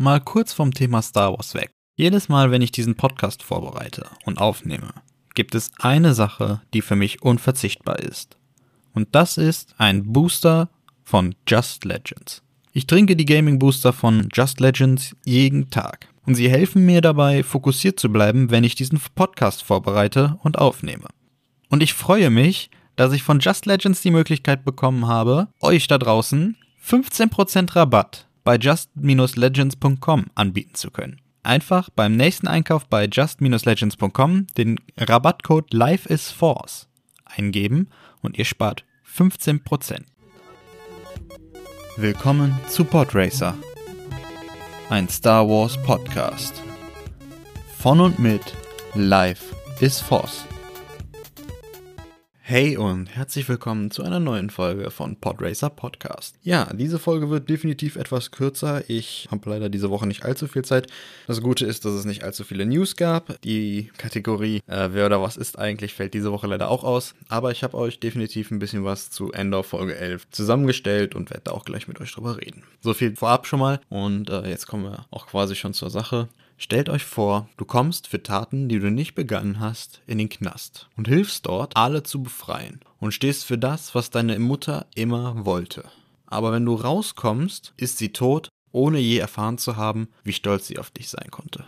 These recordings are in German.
Mal kurz vom Thema Star Wars weg. Jedes Mal, wenn ich diesen Podcast vorbereite und aufnehme, gibt es eine Sache, die für mich unverzichtbar ist. Und das ist ein Booster von Just Legends. Ich trinke die Gaming Booster von Just Legends jeden Tag. Und sie helfen mir dabei, fokussiert zu bleiben, wenn ich diesen Podcast vorbereite und aufnehme. Und ich freue mich, dass ich von Just Legends die Möglichkeit bekommen habe, euch da draußen 15% Rabatt bei just-legends.com anbieten zu können. Einfach beim nächsten Einkauf bei just-legends.com den Rabattcode LifeIsForce eingeben und ihr spart 15%. Willkommen zu Podracer, ein Star Wars Podcast. Von und mit Life is Force. Hey und herzlich willkommen zu einer neuen Folge von Podracer Podcast. Ja, diese Folge wird definitiv etwas kürzer. Ich habe leider diese Woche nicht allzu viel Zeit. Das Gute ist, dass es nicht allzu viele News gab. Die Kategorie äh, Wer oder was ist eigentlich fällt diese Woche leider auch aus. Aber ich habe euch definitiv ein bisschen was zu Endor Folge 11 zusammengestellt und werde da auch gleich mit euch drüber reden. So viel vorab schon mal und äh, jetzt kommen wir auch quasi schon zur Sache. Stellt euch vor, du kommst für Taten, die du nicht begangen hast, in den Knast und hilfst dort, alle zu befreien und stehst für das, was deine Mutter immer wollte. Aber wenn du rauskommst, ist sie tot, ohne je erfahren zu haben, wie stolz sie auf dich sein konnte.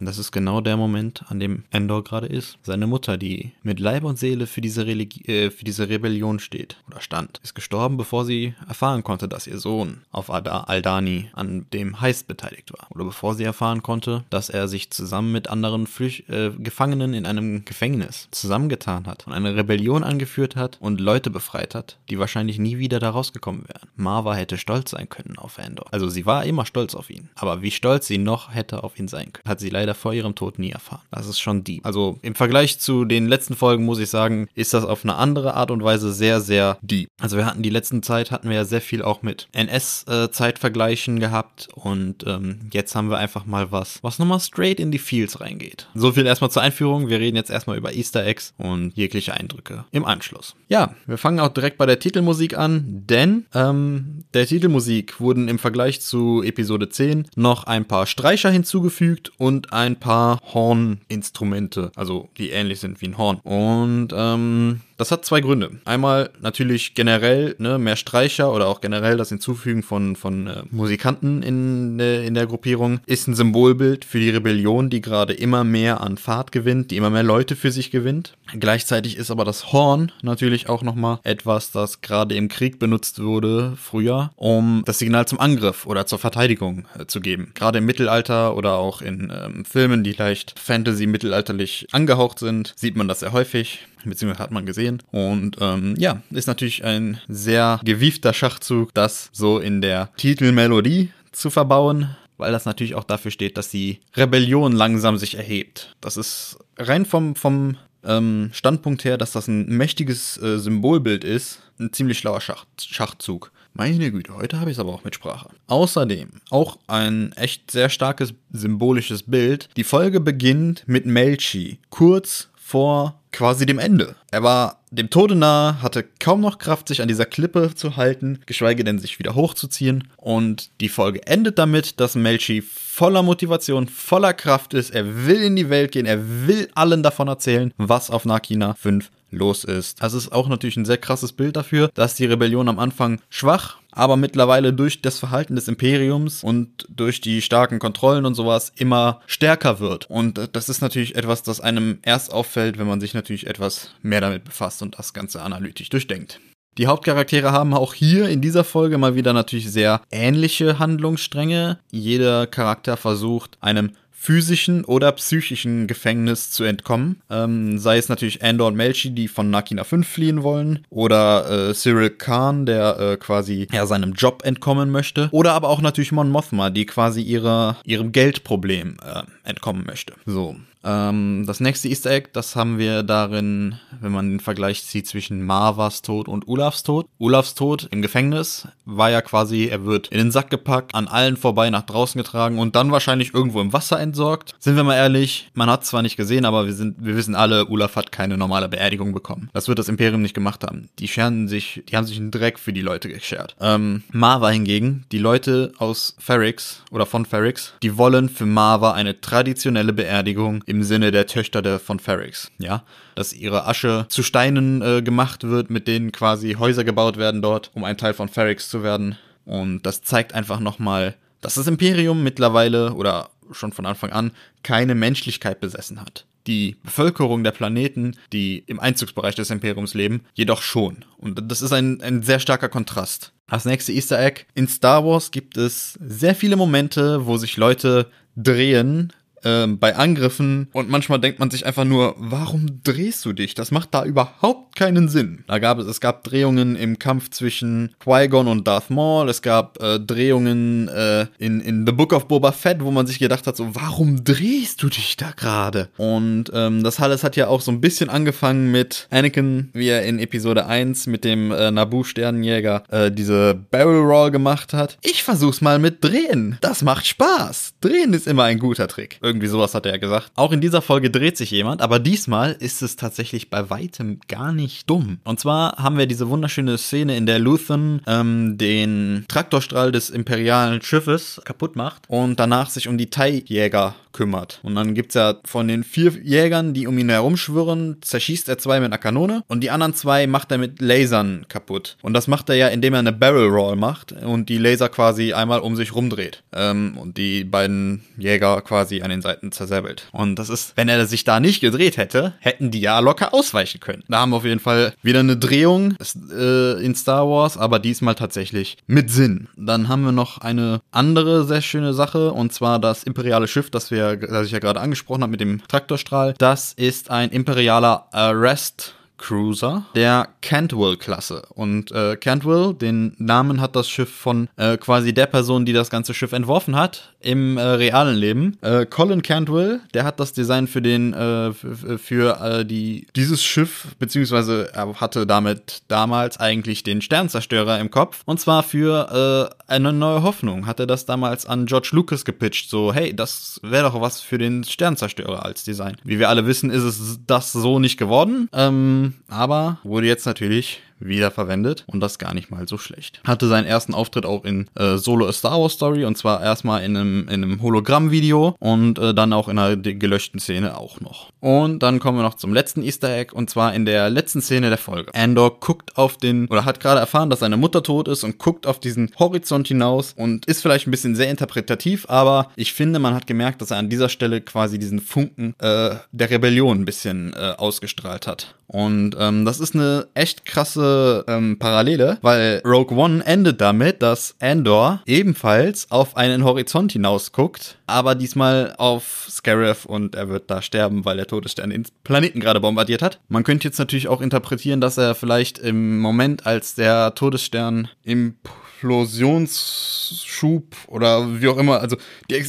Und das ist genau der Moment, an dem Endor gerade ist. Seine Mutter, die mit Leib und Seele für diese, Religi äh, für diese Rebellion steht oder stand, ist gestorben, bevor sie erfahren konnte, dass ihr Sohn auf Alda Aldani an dem Heist beteiligt war. Oder bevor sie erfahren konnte, dass er sich zusammen mit anderen Flüch äh, Gefangenen in einem Gefängnis zusammengetan hat und eine Rebellion angeführt hat und Leute befreit hat, die wahrscheinlich nie wieder da rausgekommen wären. Marva hätte stolz sein können auf Endor. Also sie war immer stolz auf ihn. Aber wie stolz sie noch hätte auf ihn sein können, hat sie leider leider vor ihrem Tod nie erfahren. Das ist schon deep. Also im Vergleich zu den letzten Folgen muss ich sagen, ist das auf eine andere Art und Weise sehr, sehr deep. Also wir hatten die letzten Zeit, hatten wir ja sehr viel auch mit NS-Zeitvergleichen gehabt und ähm, jetzt haben wir einfach mal was, was nochmal straight in die Fields reingeht. So viel erstmal zur Einführung. Wir reden jetzt erstmal über Easter Eggs und jegliche Eindrücke im Anschluss. Ja, wir fangen auch direkt bei der Titelmusik an, denn ähm, der Titelmusik wurden im Vergleich zu Episode 10 noch ein paar Streicher hinzugefügt und ein paar Horninstrumente, also die ähnlich sind wie ein Horn. Und ähm, das hat zwei Gründe. Einmal natürlich generell ne, mehr Streicher oder auch generell das Hinzufügen von, von äh, Musikanten in, äh, in der Gruppierung ist ein Symbolbild für die Rebellion, die gerade immer mehr an Fahrt gewinnt, die immer mehr Leute für sich gewinnt. Gleichzeitig ist aber das Horn natürlich auch nochmal etwas, das gerade im Krieg benutzt wurde früher, um das Signal zum Angriff oder zur Verteidigung äh, zu geben. Gerade im Mittelalter oder auch in ähm, Filmen, die leicht Fantasy-mittelalterlich angehaucht sind, sieht man das sehr häufig beziehungsweise hat man gesehen. Und ähm, ja, ist natürlich ein sehr gewiefter Schachzug, das so in der Titelmelodie zu verbauen, weil das natürlich auch dafür steht, dass die Rebellion langsam sich erhebt. Das ist rein vom, vom ähm, Standpunkt her, dass das ein mächtiges äh, Symbolbild ist, ein ziemlich schlauer Schach Schachzug. Meine Güte, heute habe ich es aber auch mit Sprache. Außerdem auch ein echt sehr starkes symbolisches Bild. Die Folge beginnt mit Melchi, kurz vor quasi dem Ende. Er war dem Tode nahe, hatte kaum noch Kraft, sich an dieser Klippe zu halten, geschweige denn sich wieder hochzuziehen. Und die Folge endet damit, dass Melchi voller Motivation, voller Kraft ist. Er will in die Welt gehen, er will allen davon erzählen, was auf Nakina 5 los ist. Das ist auch natürlich ein sehr krasses Bild dafür, dass die Rebellion am Anfang schwach, aber mittlerweile durch das Verhalten des Imperiums und durch die starken Kontrollen und sowas immer stärker wird. Und das ist natürlich etwas, das einem erst auffällt, wenn man sich natürlich etwas mehr damit befasst und das Ganze analytisch durchdenkt. Die Hauptcharaktere haben auch hier in dieser Folge mal wieder natürlich sehr ähnliche Handlungsstränge. Jeder Charakter versucht, einem physischen oder psychischen Gefängnis zu entkommen. Ähm, sei es natürlich Andor und Melchi, die von Nakina 5 fliehen wollen, oder äh, Cyril Khan, der äh, quasi ja, seinem Job entkommen möchte, oder aber auch natürlich Mon Mothma, die quasi ihrer, ihrem Geldproblem äh, entkommen möchte. So. Ähm, das nächste Easter Egg, das haben wir darin, wenn man den Vergleich zieht zwischen Marvas Tod und Olafs Tod. Olafs Tod im Gefängnis war ja quasi, er wird in den Sack gepackt, an allen vorbei nach draußen getragen und dann wahrscheinlich irgendwo im Wasser entsorgt. Sind wir mal ehrlich, man hat zwar nicht gesehen, aber wir sind, wir wissen alle, Olaf hat keine normale Beerdigung bekommen. Das wird das Imperium nicht gemacht haben. Die scheren sich, die haben sich einen Dreck für die Leute geschert. Ähm, Marva hingegen, die Leute aus Ferrix oder von Ferrix, die wollen für Marva eine traditionelle Beerdigung im Sinne der Töchter der von Ferrix, ja, dass ihre Asche zu Steinen äh, gemacht wird, mit denen quasi Häuser gebaut werden dort, um ein Teil von Ferrix zu werden. Und das zeigt einfach nochmal, dass das Imperium mittlerweile oder schon von Anfang an keine Menschlichkeit besessen hat. Die Bevölkerung der Planeten, die im Einzugsbereich des Imperiums leben, jedoch schon. Und das ist ein, ein sehr starker Kontrast. Das nächste Easter Egg. In Star Wars gibt es sehr viele Momente, wo sich Leute drehen ähm, bei Angriffen und manchmal denkt man sich einfach nur, warum drehst du dich? Das macht da überhaupt keinen Sinn. Da gab es, es gab Drehungen im Kampf zwischen Qui-Gon und Darth Maul, es gab äh, Drehungen äh, in, in The Book of Boba Fett, wo man sich gedacht hat, so, warum drehst du dich da gerade? Und ähm, das alles hat ja auch so ein bisschen angefangen mit Anakin, wie er in Episode 1 mit dem äh, Naboo-Sternenjäger äh, diese Barrel Roll gemacht hat. Ich versuch's mal mit Drehen. Das macht Spaß. Drehen ist immer ein guter Trick. Irgendwie sowas hat er gesagt. Auch in dieser Folge dreht sich jemand, aber diesmal ist es tatsächlich bei weitem gar nicht dumm. Und zwar haben wir diese wunderschöne Szene, in der Luthen ähm, den Traktorstrahl des imperialen Schiffes kaputt macht und danach sich um die TIE-Jäger kümmert. Und dann gibt's ja von den vier Jägern, die um ihn herumschwirren, zerschießt er zwei mit einer Kanone und die anderen zwei macht er mit Lasern kaputt. Und das macht er ja, indem er eine Barrel Roll macht und die Laser quasi einmal um sich rumdreht. Ähm, und die beiden Jäger quasi an den Seiten zersäbelt. Und das ist, wenn er sich da nicht gedreht hätte, hätten die ja locker ausweichen können. Da haben wir auf jeden Fall wieder eine Drehung äh, in Star Wars, aber diesmal tatsächlich mit Sinn. Dann haben wir noch eine andere sehr schöne Sache und zwar das imperiale Schiff, das wir das ich ja gerade angesprochen habe mit dem Traktorstrahl, das ist ein imperialer Arrest Cruiser der Cantwell-Klasse. Und äh, Cantwell, den Namen hat das Schiff von äh, quasi der Person, die das ganze Schiff entworfen hat im äh, realen Leben. Äh, Colin Cantwell, der hat das Design für den äh, für äh, die dieses Schiff beziehungsweise er hatte damit damals eigentlich den Sternzerstörer im Kopf und zwar für äh, eine neue Hoffnung. Hat er das damals an George Lucas gepitcht, so hey, das wäre doch was für den Sternzerstörer als Design. Wie wir alle wissen, ist es das so nicht geworden. Ähm, aber wurde jetzt natürlich wiederverwendet und das gar nicht mal so schlecht. Hatte seinen ersten Auftritt auch in äh, Solo A Star Wars Story und zwar erstmal in einem, in einem Hologramm-Video und äh, dann auch in einer gelöschten Szene auch noch. Und dann kommen wir noch zum letzten Easter Egg und zwar in der letzten Szene der Folge. Andor guckt auf den, oder hat gerade erfahren, dass seine Mutter tot ist und guckt auf diesen Horizont hinaus und ist vielleicht ein bisschen sehr interpretativ, aber ich finde, man hat gemerkt, dass er an dieser Stelle quasi diesen Funken äh, der Rebellion ein bisschen äh, ausgestrahlt hat. Und ähm, das ist eine echt krasse ähm, Parallele, weil Rogue One endet damit, dass Andor ebenfalls auf einen Horizont hinaus guckt, aber diesmal auf Scarif und er wird da sterben, weil der Todesstern den Planeten gerade bombardiert hat. Man könnte jetzt natürlich auch interpretieren, dass er vielleicht im Moment, als der Todesstern Implosionsschub oder wie auch immer, also die,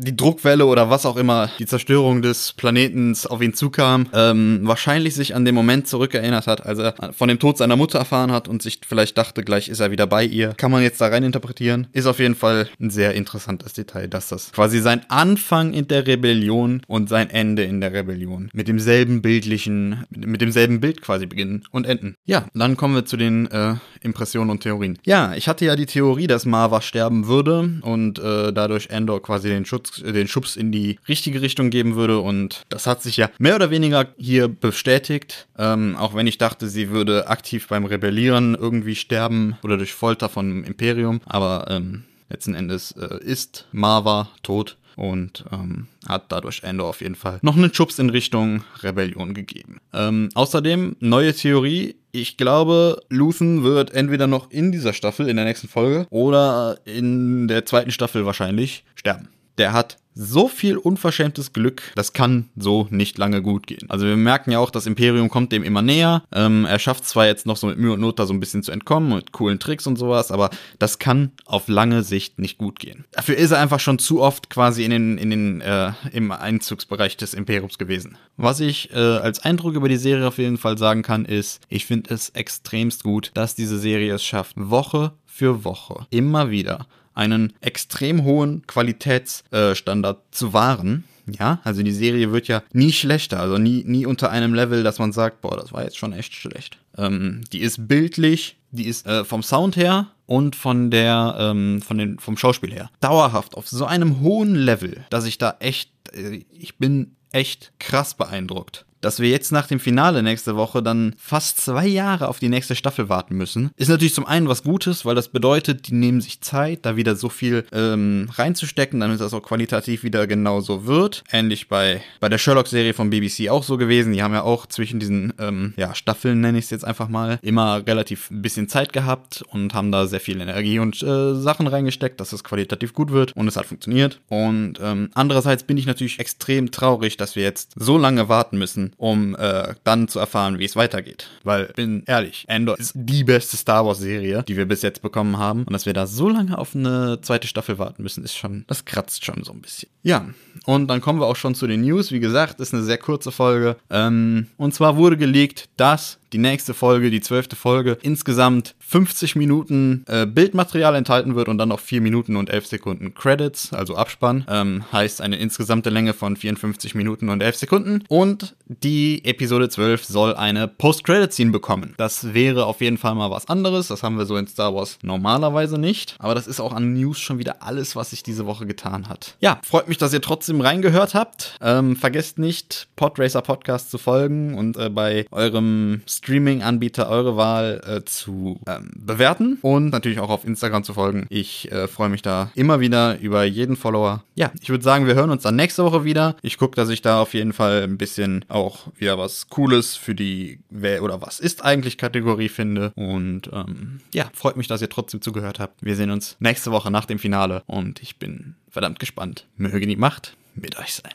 die Druckwelle oder was auch immer, die Zerstörung des Planetens auf ihn zukam, ähm, wahrscheinlich sich an den Moment zurückerinnert hat, als er von dem Tod seiner Mutter erfahren hat und sich vielleicht dachte, gleich ist er wieder bei ihr. Kann man jetzt da rein interpretieren. Ist auf jeden Fall ein sehr interessantes Detail, dass das quasi sein Anfang in der Rebellion und sein Ende in der Rebellion mit demselben bildlichen, mit demselben Bild quasi beginnen und enden. Ja, dann kommen wir zu den äh, Impressionen und Theorien. Ja, ich hatte ja die Theorie, dass Marva sterben würde und äh, dadurch Endor quasi den Schutz äh, den Schubs in die richtige Richtung geben würde. Und das hat sich ja mehr oder weniger hier bestätigt. Ähm, auch wenn ich dachte, sie würde aktiv beim Rebellieren irgendwie sterben oder durch Folter von Imperium. Aber ähm, letzten Endes äh, ist Marva tot und ähm, hat dadurch Endor auf jeden Fall noch einen Schubs in Richtung Rebellion gegeben. Ähm, außerdem, neue Theorie. Ich glaube, Luthen wird entweder noch in dieser Staffel, in der nächsten Folge, oder in der zweiten Staffel wahrscheinlich sterben der hat so viel unverschämtes Glück, das kann so nicht lange gut gehen. Also wir merken ja auch, das Imperium kommt dem immer näher. Ähm, er schafft zwar jetzt noch so mit Mühe und Not da so ein bisschen zu entkommen, mit coolen Tricks und sowas, aber das kann auf lange Sicht nicht gut gehen. Dafür ist er einfach schon zu oft quasi in den, in den, äh, im Einzugsbereich des Imperiums gewesen. Was ich äh, als Eindruck über die Serie auf jeden Fall sagen kann, ist, ich finde es extremst gut, dass diese Serie es schafft, Woche für Woche immer wieder einen extrem hohen Qualitätsstandard äh, zu wahren. Ja, also die Serie wird ja nie schlechter, also nie, nie unter einem Level, dass man sagt, boah, das war jetzt schon echt schlecht. Ähm, die ist bildlich, die ist äh, vom Sound her und von der, ähm, von den, vom Schauspiel her dauerhaft auf so einem hohen Level, dass ich da echt, äh, ich bin echt krass beeindruckt dass wir jetzt nach dem Finale nächste Woche dann fast zwei Jahre auf die nächste Staffel warten müssen. Ist natürlich zum einen was Gutes, weil das bedeutet, die nehmen sich Zeit, da wieder so viel ähm, reinzustecken, damit das auch qualitativ wieder genauso wird. Ähnlich bei, bei der Sherlock-Serie von BBC auch so gewesen. Die haben ja auch zwischen diesen ähm, ja, Staffeln, nenne ich es jetzt einfach mal, immer relativ ein bisschen Zeit gehabt und haben da sehr viel Energie und äh, Sachen reingesteckt, dass es qualitativ gut wird und es hat funktioniert. Und ähm, andererseits bin ich natürlich extrem traurig, dass wir jetzt so lange warten müssen, um äh, dann zu erfahren, wie es weitergeht. Weil, bin ehrlich, Endor ist die beste Star Wars-Serie, die wir bis jetzt bekommen haben. Und dass wir da so lange auf eine zweite Staffel warten müssen, ist schon, das kratzt schon so ein bisschen. Ja, und dann kommen wir auch schon zu den News. Wie gesagt, ist eine sehr kurze Folge. Ähm, und zwar wurde gelegt, dass die nächste Folge, die zwölfte Folge, insgesamt 50 Minuten äh, Bildmaterial enthalten wird und dann noch 4 Minuten und 11 Sekunden Credits, also Abspann. Ähm, heißt eine insgesamte Länge von 54 Minuten und 11 Sekunden. Und die Episode 12 soll eine Post-Credit-Scene bekommen. Das wäre auf jeden Fall mal was anderes. Das haben wir so in Star Wars normalerweise nicht. Aber das ist auch an News schon wieder alles, was sich diese Woche getan hat. Ja, freut mich, dass ihr trotzdem reingehört habt. Ähm, vergesst nicht, Podracer Podcast zu folgen und äh, bei eurem Streaming-Anbieter eure Wahl äh, zu ähm, bewerten und natürlich auch auf Instagram zu folgen. Ich äh, freue mich da immer wieder über jeden Follower. Ja, ich würde sagen, wir hören uns dann nächste Woche wieder. Ich gucke, dass ich da auf jeden Fall ein bisschen auch wieder was Cooles für die Wer oder was ist eigentlich Kategorie finde. Und ähm, ja, freut mich, dass ihr trotzdem zugehört habt. Wir sehen uns nächste Woche nach dem Finale und ich bin verdammt gespannt. Möge die Macht mit euch sein.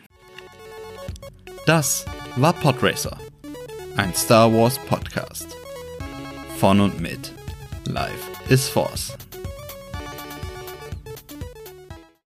Das war Podracer ein Star Wars Podcast. Von und mit Life is Force.